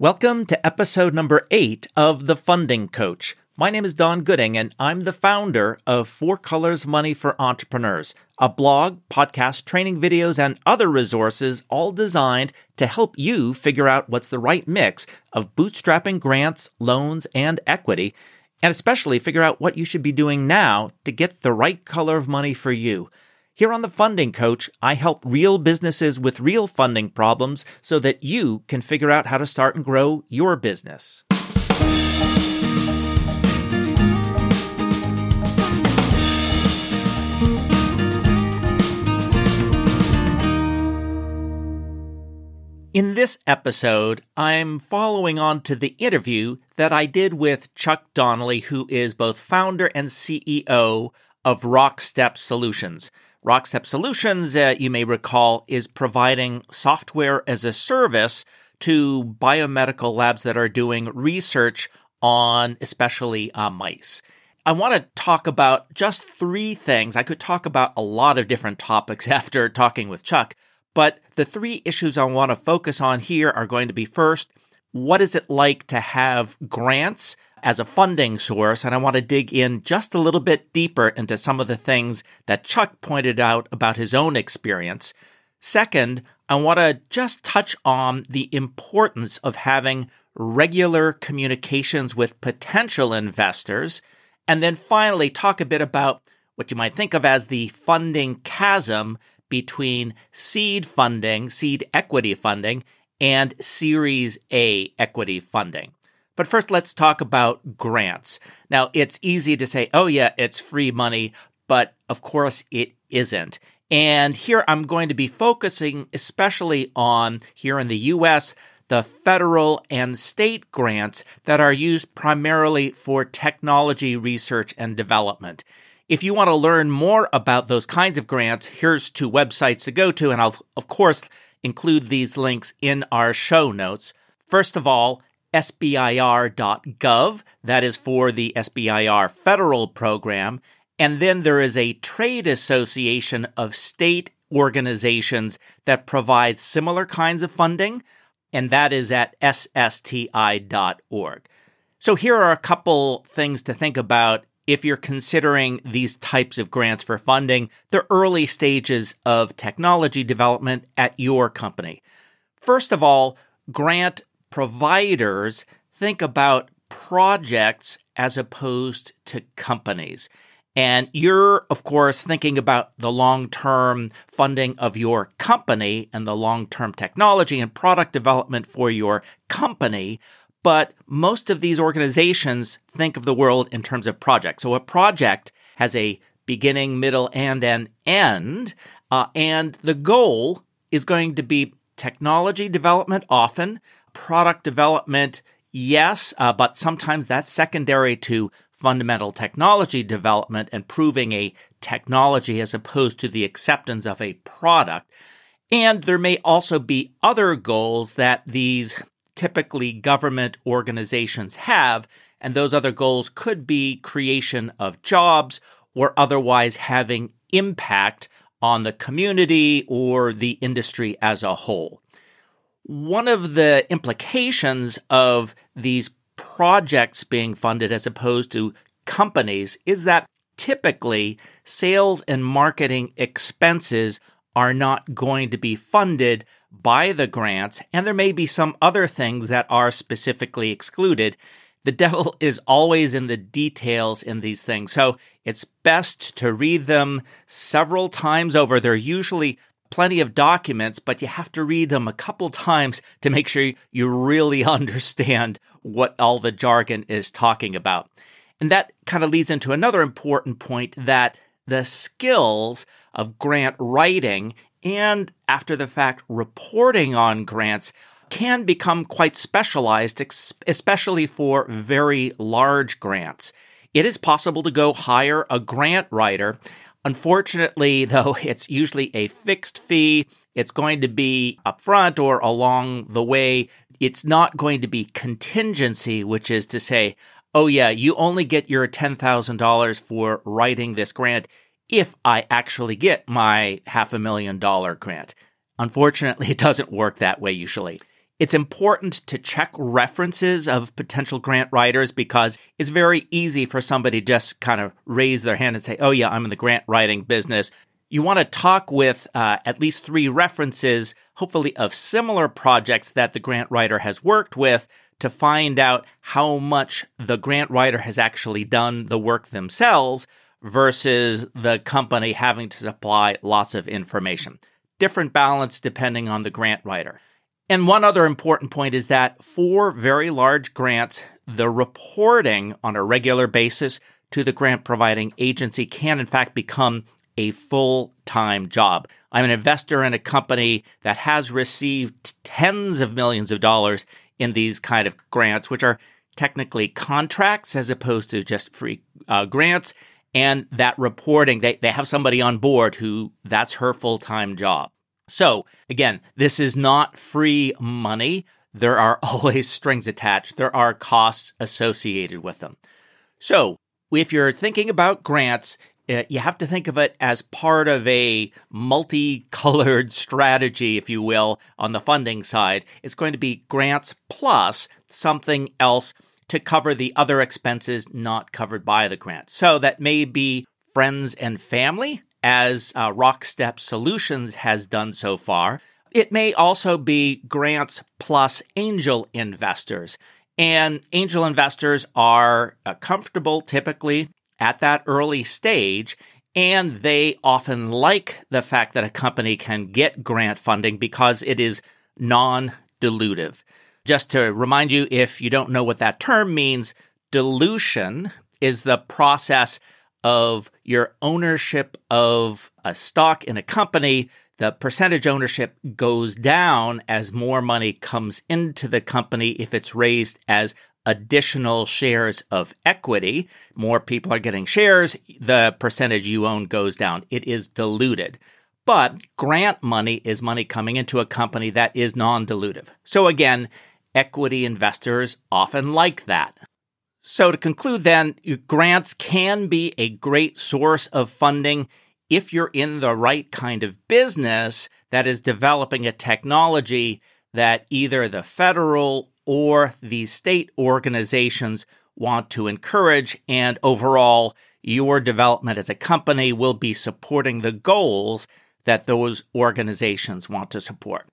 Welcome to episode number eight of The Funding Coach. My name is Don Gooding, and I'm the founder of Four Colors Money for Entrepreneurs, a blog, podcast, training videos, and other resources all designed to help you figure out what's the right mix of bootstrapping grants, loans, and equity, and especially figure out what you should be doing now to get the right color of money for you. Here on The Funding Coach, I help real businesses with real funding problems so that you can figure out how to start and grow your business. In this episode, I'm following on to the interview that I did with Chuck Donnelly, who is both founder and CEO of Rockstep Solutions. Rockstep Solutions, uh, you may recall, is providing software as a service to biomedical labs that are doing research on especially uh, mice. I want to talk about just three things. I could talk about a lot of different topics after talking with Chuck, but the three issues I want to focus on here are going to be first, what is it like to have grants as a funding source, and I want to dig in just a little bit deeper into some of the things that Chuck pointed out about his own experience. Second, I want to just touch on the importance of having regular communications with potential investors. And then finally, talk a bit about what you might think of as the funding chasm between seed funding, seed equity funding, and Series A equity funding. But first, let's talk about grants. Now, it's easy to say, oh, yeah, it's free money, but of course it isn't. And here I'm going to be focusing especially on here in the US, the federal and state grants that are used primarily for technology research and development. If you want to learn more about those kinds of grants, here's two websites to go to, and I'll, of course, include these links in our show notes. First of all, SBIR.gov. That is for the SBIR federal program. And then there is a trade association of state organizations that provides similar kinds of funding, and that is at ssti.org. So here are a couple things to think about if you're considering these types of grants for funding the early stages of technology development at your company. First of all, grant providers think about projects as opposed to companies. And you're, of course, thinking about the long term funding of your company and the long term technology and product development for your company. But most of these organizations think of the world in terms of projects. So a project has a beginning, middle, and an end. Uh, and the goal is going to be technology development often, product development, yes, uh, but sometimes that's secondary to fundamental technology development and proving a technology as opposed to the acceptance of a product. And there may also be other goals that these typically government organizations have, and those other goals could be creation of jobs or otherwise having impact on the community or the industry as a whole one of the implications of these projects being funded as opposed to companies is that typically sales and marketing expenses are not going to be funded by the grants, and there may be some other things that are specifically excluded. The devil is always in the details in these things, so it's best to read them several times over. They're usually plenty of documents, but you have to read them a couple times to make sure you really understand what all the jargon is talking about. And that kind of leads into another important point that the skills of grant writing and after the fact reporting on grants can become quite specialized, especially for very large grants. It is possible to go hire a grant writer Unfortunately, though, it's usually a fixed fee. It's going to be upfront or along the way. It's not going to be contingency, which is to say, oh, yeah, you only get your $10,000 for writing this grant if I actually get my half a million dollar grant. Unfortunately, it doesn't work that way usually. It's important to check references of potential grant writers because it's very easy for somebody just kind of raise their hand and say, Oh, yeah, I'm in the grant writing business. You want to talk with uh, at least three references, hopefully of similar projects that the grant writer has worked with to find out how much the grant writer has actually done the work themselves versus the company having to supply lots of information. Different balance depending on the grant writer. And one other important point is that for very large grants, the reporting on a regular basis to the grant providing agency can, in fact, become a full time job. I'm an investor in a company that has received tens of millions of dollars in these kind of grants, which are technically contracts as opposed to just free uh, grants. And that reporting, they, they have somebody on board who that's her full time job. So again, this is not free money. There are always strings attached. There are costs associated with them. So if you're thinking about grants, uh, you have to think of it as part of a multicolored strategy, if you will, on the funding side. It's going to be grants plus something else to cover the other expenses not covered by the grant. So that may be friends and family as uh, Rockstep Solutions has done so far. It may also be grants plus angel investors. And angel investors are uh, comfortable typically at that early stage, and they often like the fact that a company can get grant funding because it is non dilutive. Just to remind you, if you don't know what that term means, dilution is the process of your ownership of a stock in a company, the percentage ownership goes down as more money comes into the company if it's raised as additional shares of equity. More people are getting shares, the percentage you own goes down. It is diluted. But grant money is money coming into a company that is non dilutive. So again, equity investors often like that. So, to conclude, then, grants can be a great source of funding if you're in the right kind of business that is developing a technology that either the federal or the state organizations want to encourage. And overall, your development as a company will be supporting the goals that those organizations want to support.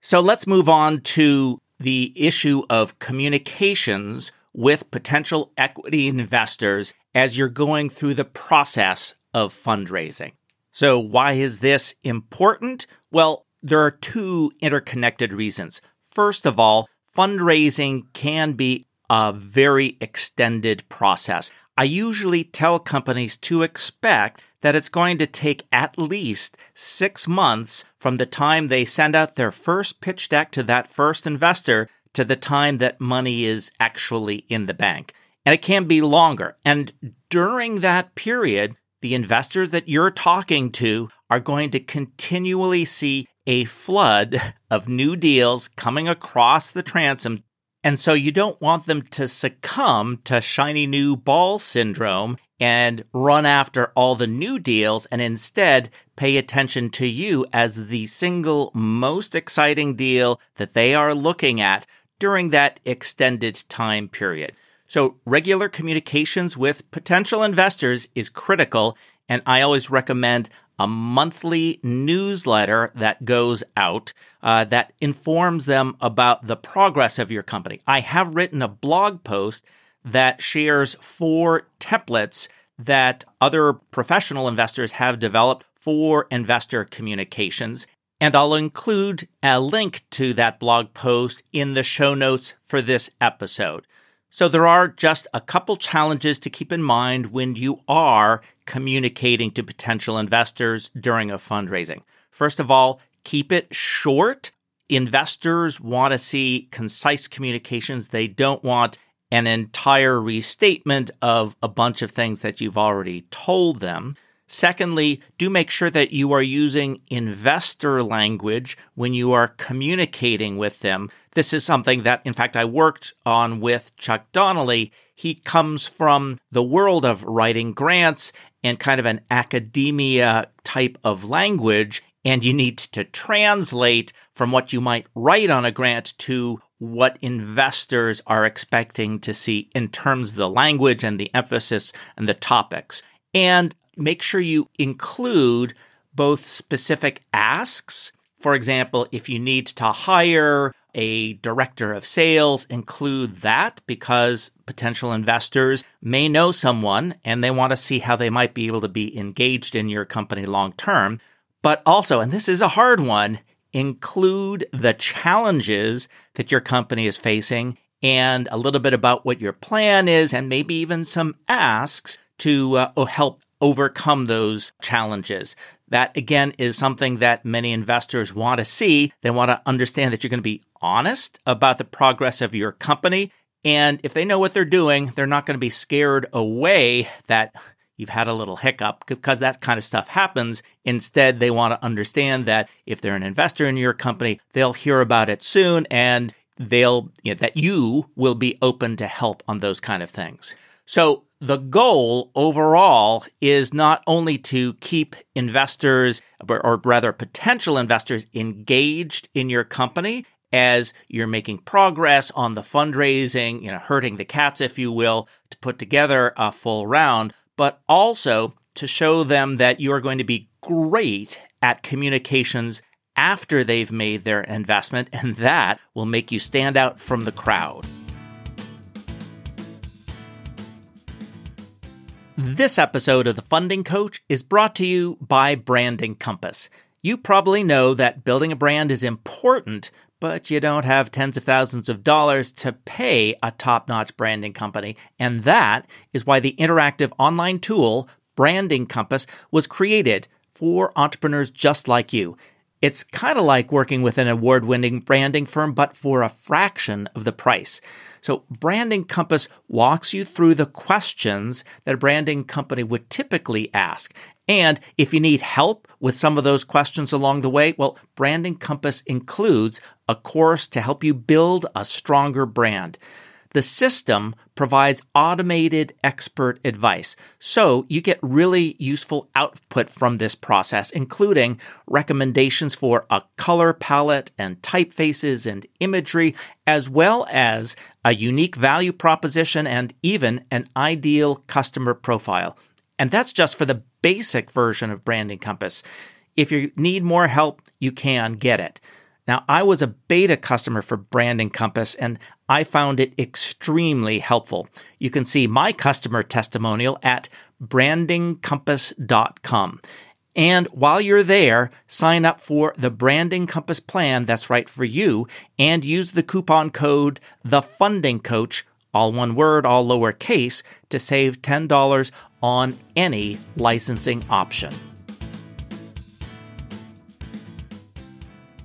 So let's move on to the issue of communications with potential equity investors as you're going through the process of fundraising. So, why is this important? Well, there are two interconnected reasons. First of all, fundraising can be a very extended process. I usually tell companies to expect that it's going to take at least six months from the time they send out their first pitch deck to that first investor to the time that money is actually in the bank. And it can be longer. And during that period, the investors that you're talking to are going to continually see a flood of new deals coming across the transom. And so you don't want them to succumb to shiny new ball syndrome and run after all the new deals and instead pay attention to you as the single most exciting deal that they are looking at during that extended time period. So regular communications with potential investors is critical. And I always recommend a monthly newsletter that goes out uh, that informs them about the progress of your company. I have written a blog post that shares four templates that other professional investors have developed for investor communications. And I'll include a link to that blog post in the show notes for this episode. So there are just a couple challenges to keep in mind when you are communicating to potential investors during a fundraising. First of all, keep it short. Investors want to see concise communications. They don't want an entire restatement of a bunch of things that you've already told them. Secondly, do make sure that you are using investor language when you are communicating with them. This is something that, in fact, I worked on with Chuck Donnelly. He comes from the world of writing grants and kind of an academia type of language, and you need to translate from what you might write on a grant to what investors are expecting to see in terms of the language and the emphasis and the topics. And make sure you include both specific asks. For example, if you need to hire a director of sales, include that because potential investors may know someone and they want to see how they might be able to be engaged in your company long term. But also, and this is a hard one, include the challenges that your company is facing and a little bit about what your plan is and maybe even some asks to uh, help overcome those challenges. That again is something that many investors want to see. They want to understand that you're going to be honest about the progress of your company. And if they know what they're doing, they're not going to be scared away that you've had a little hiccup because that kind of stuff happens. Instead, they want to understand that if they're an investor in your company, they'll hear about it soon and they'll, you know, that you will be open to help on those kind of things. So the goal overall is not only to keep investors or rather potential investors engaged in your company as you're making progress on the fundraising, you know, herding the cats, if you will, to put together a full round, but also to show them that you are going to be great at communications after they've made their investment, and that will make you stand out from the crowd. This episode of The Funding Coach is brought to you by Branding Compass. You probably know that building a brand is important, but you don't have tens of thousands of dollars to pay a top notch branding company. And that is why the interactive online tool, Branding Compass, was created for entrepreneurs just like you. It's kind of like working with an award winning branding firm, but for a fraction of the price. So, Branding Compass walks you through the questions that a branding company would typically ask. And if you need help with some of those questions along the way, well, Branding Compass includes a course to help you build a stronger brand. The system provides automated expert advice. So you get really useful output from this process, including recommendations for a color palette and typefaces and imagery, as well as a unique value proposition and even an ideal customer profile. And that's just for the basic version of Branding Compass. If you need more help, you can get it. Now, I was a beta customer for Branding Compass and I found it extremely helpful. You can see my customer testimonial at brandingcompass.com. And while you're there, sign up for the Branding Compass plan that's right for you and use the coupon code The Funding Coach, all one word, all lowercase, to save $10 on any licensing option.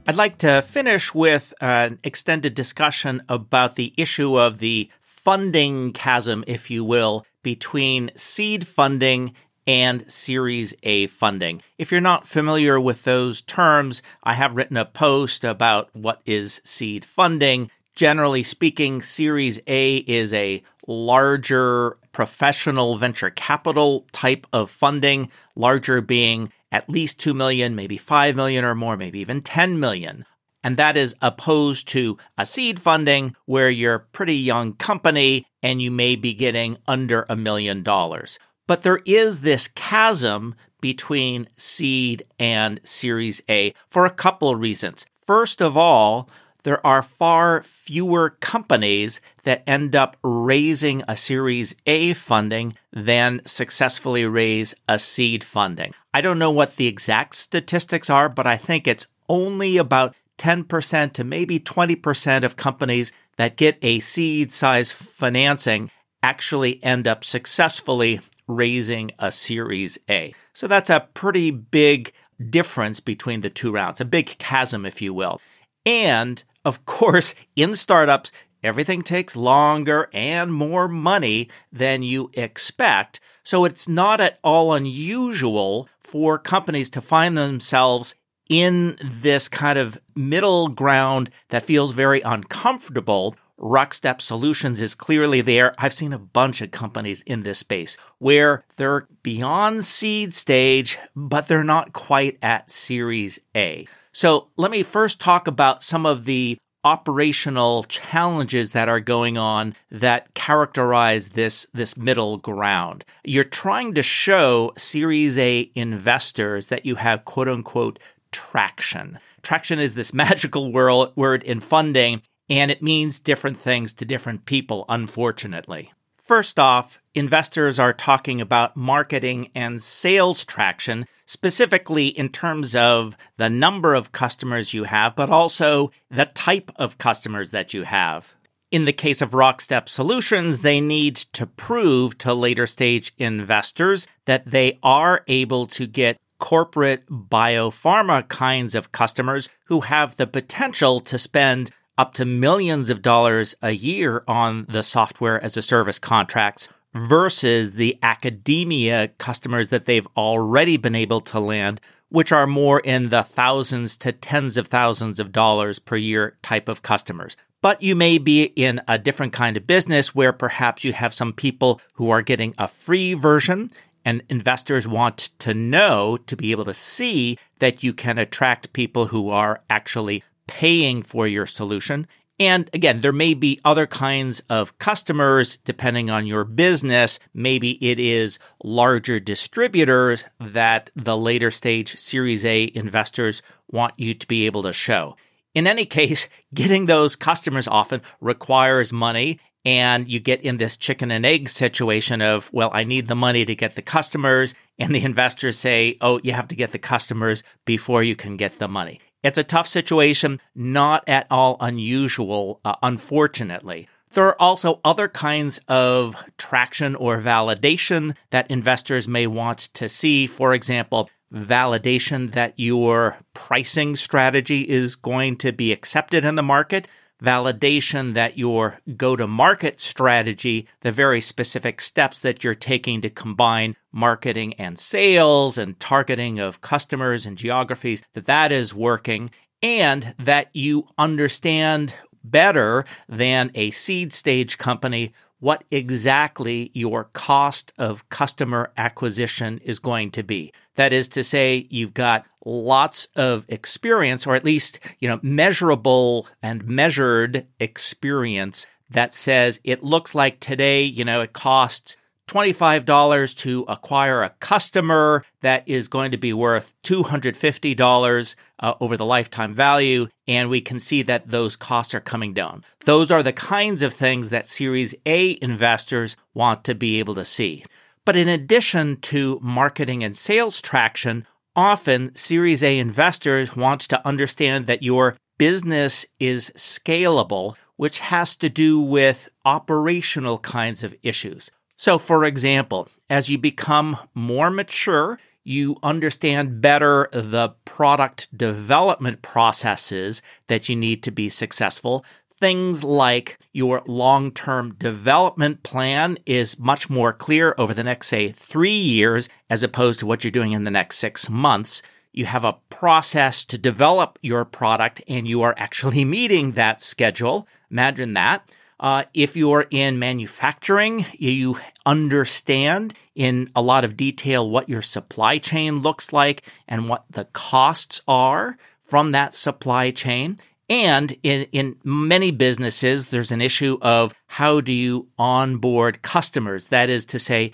I'd like to finish with an extended discussion about the issue of the funding chasm, if you will, between seed funding and Series A funding. If you're not familiar with those terms, I have written a post about what is seed funding. Generally speaking, Series A is a larger professional venture capital type of funding, larger being at least 2 million, maybe 5 million or more, maybe even 10 million. And that is opposed to a seed funding where you're a pretty young company and you may be getting under a million dollars. But there is this chasm between seed and series A for a couple of reasons. First of all, there are far fewer companies that end up raising a Series A funding than successfully raise a seed funding. I don't know what the exact statistics are, but I think it's only about 10% to maybe 20% of companies that get a seed size financing actually end up successfully raising a Series A. So that's a pretty big difference between the two rounds, a big chasm, if you will. And of course, in startups, everything takes longer and more money than you expect. So it's not at all unusual for companies to find themselves in this kind of middle ground that feels very uncomfortable. Rockstep Solutions is clearly there. I've seen a bunch of companies in this space where they're beyond seed stage, but they're not quite at Series A. So let me first talk about some of the operational challenges that are going on that characterize this, this middle ground. You're trying to show Series A investors that you have quote unquote traction. Traction is this magical word in funding, and it means different things to different people, unfortunately. First off, investors are talking about marketing and sales traction, specifically in terms of the number of customers you have, but also the type of customers that you have. In the case of Rockstep Solutions, they need to prove to later stage investors that they are able to get corporate biopharma kinds of customers who have the potential to spend up to millions of dollars a year on the software as a service contracts versus the academia customers that they've already been able to land, which are more in the thousands to tens of thousands of dollars per year type of customers. But you may be in a different kind of business where perhaps you have some people who are getting a free version and investors want to know to be able to see that you can attract people who are actually paying for your solution. And again, there may be other kinds of customers depending on your business. Maybe it is larger distributors that the later stage Series A investors want you to be able to show. In any case, getting those customers often requires money and you get in this chicken and egg situation of, well, I need the money to get the customers. And the investors say, oh, you have to get the customers before you can get the money. It's a tough situation, not at all unusual, uh, unfortunately. There are also other kinds of traction or validation that investors may want to see. For example, validation that your pricing strategy is going to be accepted in the market validation that your go to market strategy, the very specific steps that you're taking to combine marketing and sales and targeting of customers and geographies, that that is working and that you understand better than a seed stage company what exactly your cost of customer acquisition is going to be. That is to say, you've got lots of experience, or at least, you know, measurable and measured experience that says it looks like today, you know, it costs $25 to acquire a customer that is going to be worth $250 uh, over the lifetime value. And we can see that those costs are coming down. Those are the kinds of things that Series A investors want to be able to see. But in addition to marketing and sales traction, often Series A investors want to understand that your business is scalable, which has to do with operational kinds of issues. So, for example, as you become more mature, you understand better the product development processes that you need to be successful. Things like your long term development plan is much more clear over the next, say, three years, as opposed to what you're doing in the next six months. You have a process to develop your product and you are actually meeting that schedule. Imagine that. Uh, if you're in manufacturing, you understand in a lot of detail what your supply chain looks like and what the costs are from that supply chain. And in, in many businesses, there's an issue of how do you onboard customers? That is to say,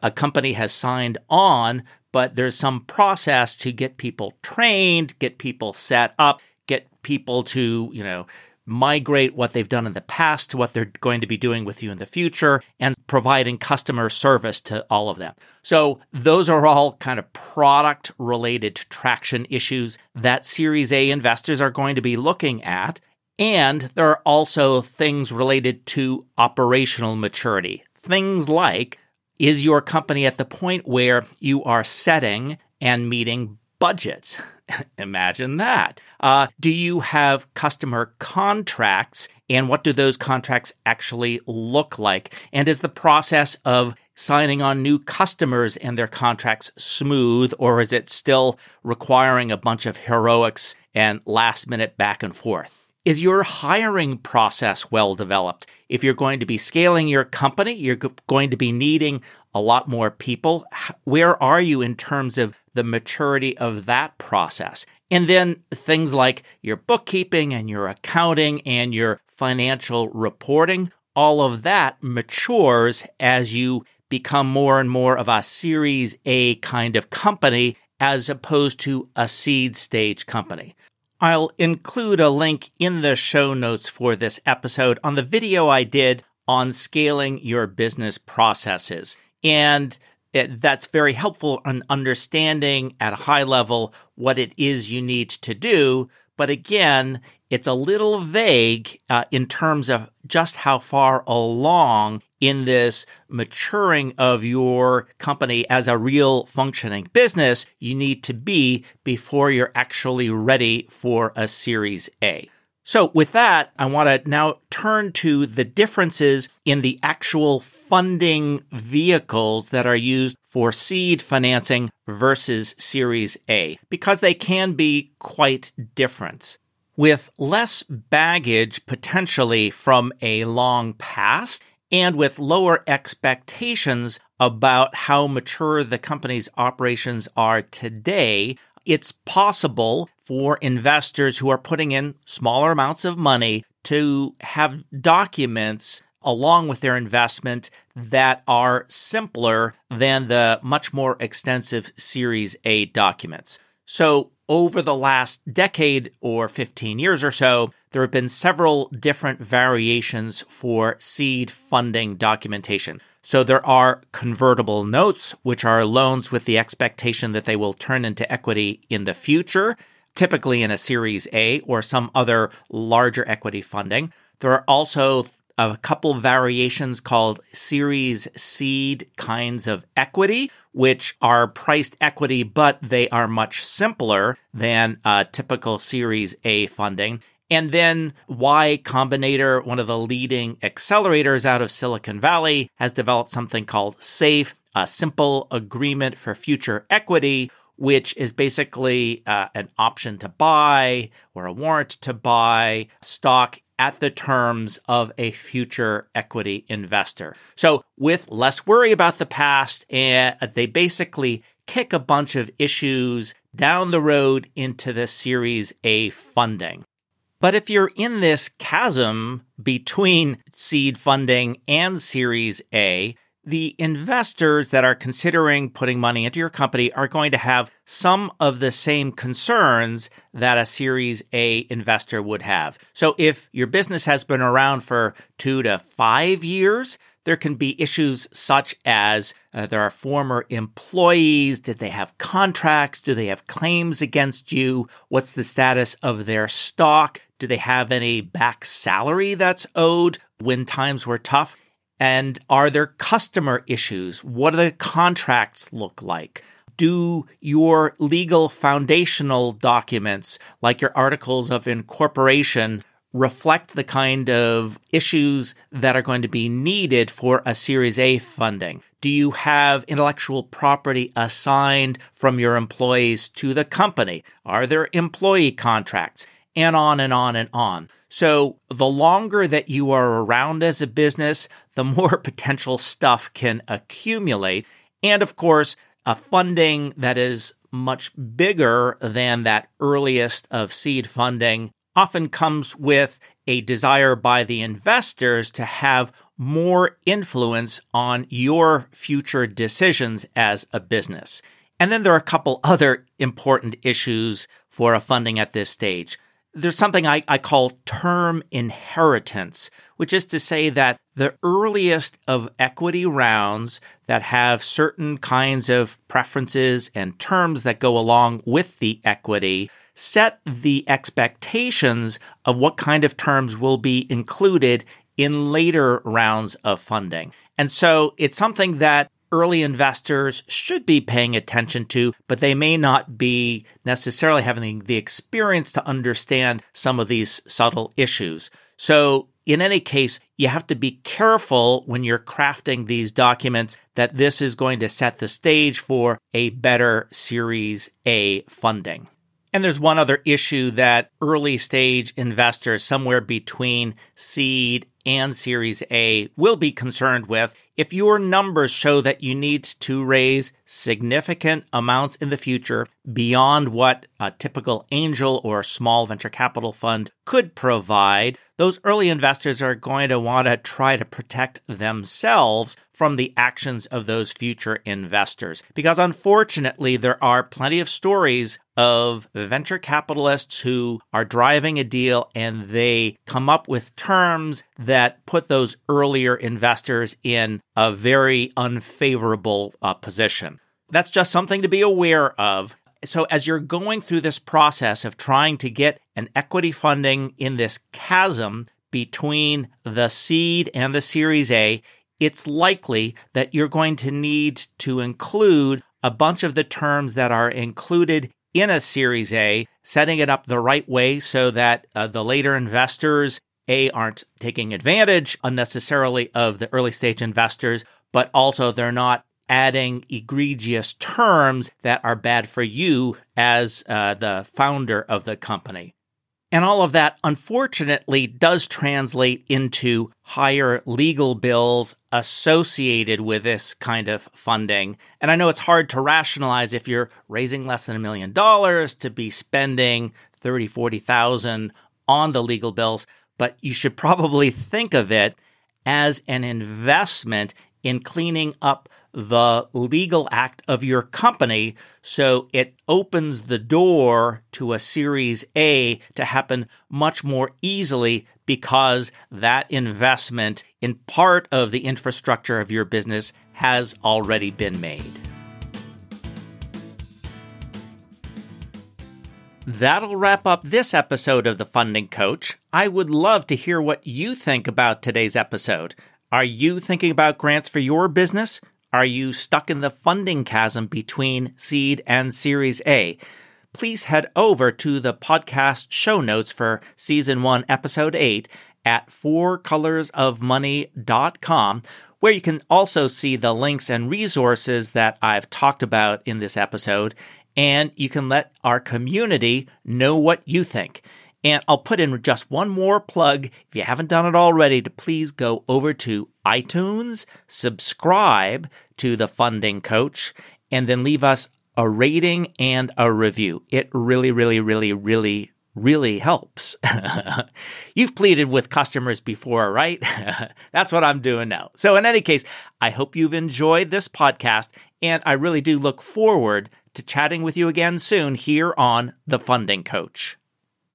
a company has signed on, but there's some process to get people trained, get people set up, get people to, you know, migrate what they've done in the past to what they're going to be doing with you in the future and providing customer service to all of them. So those are all kind of product related traction issues that Series A investors are going to be looking at. And there are also things related to operational maturity. Things like, is your company at the point where you are setting and meeting budgets? Imagine that. Uh, do you have customer contracts? And what do those contracts actually look like? And is the process of signing on new customers and their contracts smooth, or is it still requiring a bunch of heroics and last minute back and forth? Is your hiring process well developed? If you're going to be scaling your company, you're going to be needing a lot more people. Where are you in terms of the maturity of that process? And then things like your bookkeeping and your accounting and your financial reporting, all of that matures as you become more and more of a Series A kind of company as opposed to a seed stage company. I'll include a link in the show notes for this episode on the video I did on scaling your business processes. And it, that's very helpful in understanding at a high level what it is you need to do. But again, it's a little vague uh, in terms of just how far along in this maturing of your company as a real functioning business you need to be before you're actually ready for a Series A. So, with that, I want to now turn to the differences in the actual funding vehicles that are used for seed financing versus Series A, because they can be quite different. With less baggage potentially from a long past and with lower expectations about how mature the company's operations are today, it's possible for investors who are putting in smaller amounts of money to have documents along with their investment that are simpler than the much more extensive Series A documents. So, over the last decade or 15 years or so, there have been several different variations for seed funding documentation. So there are convertible notes, which are loans with the expectation that they will turn into equity in the future, typically in a Series A or some other larger equity funding. There are also a couple variations called Series Seed kinds of equity, which are priced equity, but they are much simpler than a typical Series A funding. And then Y Combinator, one of the leading accelerators out of Silicon Valley, has developed something called SAFE, a simple agreement for future equity, which is basically uh, an option to buy or a warrant to buy stock at the terms of a future equity investor. So, with less worry about the past, and they basically kick a bunch of issues down the road into the Series A funding. But if you're in this chasm between seed funding and Series A, the investors that are considering putting money into your company are going to have some of the same concerns that a Series A investor would have. So if your business has been around for two to five years, there can be issues such as uh, there are former employees. Did they have contracts? Do they have claims against you? What's the status of their stock? Do they have any back salary that's owed when times were tough? And are there customer issues? What do the contracts look like? Do your legal foundational documents, like your articles of incorporation, reflect the kind of issues that are going to be needed for a Series A funding? Do you have intellectual property assigned from your employees to the company? Are there employee contracts? And on and on and on. So the longer that you are around as a business, the more potential stuff can accumulate. And of course, a funding that is much bigger than that earliest of seed funding often comes with a desire by the investors to have more influence on your future decisions as a business. And then there are a couple other important issues for a funding at this stage there's something I, I call term inheritance, which is to say that the earliest of equity rounds that have certain kinds of preferences and terms that go along with the equity set the expectations of what kind of terms will be included in later rounds of funding. And so it's something that early investors should be paying attention to, but they may not be necessarily having the experience to understand some of these subtle issues. So, in any case, you have to be careful when you're crafting these documents that this is going to set the stage for a better Series A funding. And there's one other issue that early stage investors, somewhere between seed and Series A, will be concerned with. If your numbers show that you need to raise significant amounts in the future beyond what a typical angel or small venture capital fund could provide, those early investors are going to want to try to protect themselves from the actions of those future investors. Because unfortunately, there are plenty of stories of venture capitalists who are driving a deal and they come up with terms that put those earlier investors in a very unfavorable uh, position. That's just something to be aware of. So, as you're going through this process of trying to get an equity funding in this chasm between the seed and the Series A, it's likely that you're going to need to include a bunch of the terms that are included in a Series A, setting it up the right way so that uh, the later investors, A, aren't taking advantage unnecessarily of the early stage investors, but also they're not adding egregious terms that are bad for you as uh, the founder of the company. And all of that, unfortunately, does translate into higher legal bills associated with this kind of funding. And I know it's hard to rationalize if you're raising less than a million dollars to be spending 30, 40,000 on the legal bills, but you should probably think of it as an investment in cleaning up the legal act of your company. So it opens the door to a Series A to happen much more easily because that investment in part of the infrastructure of your business has already been made. That'll wrap up this episode of The Funding Coach. I would love to hear what you think about today's episode. Are you thinking about grants for your business? Are you stuck in the funding chasm between seed and series A? Please head over to the podcast show notes for season one, episode eight at fourcolorsofmoney.com, where you can also see the links and resources that I've talked about in this episode. And you can let our community know what you think. And I'll put in just one more plug. If you haven't done it already, to please go over to iTunes, subscribe to the funding coach, and then leave us a rating and a review. It really, really, really, really, really helps. You've pleaded with customers before, right? That's what I'm doing now. So, in any case, I hope you've enjoyed this podcast, and I really do look forward to chatting with you again soon here on The Funding Coach.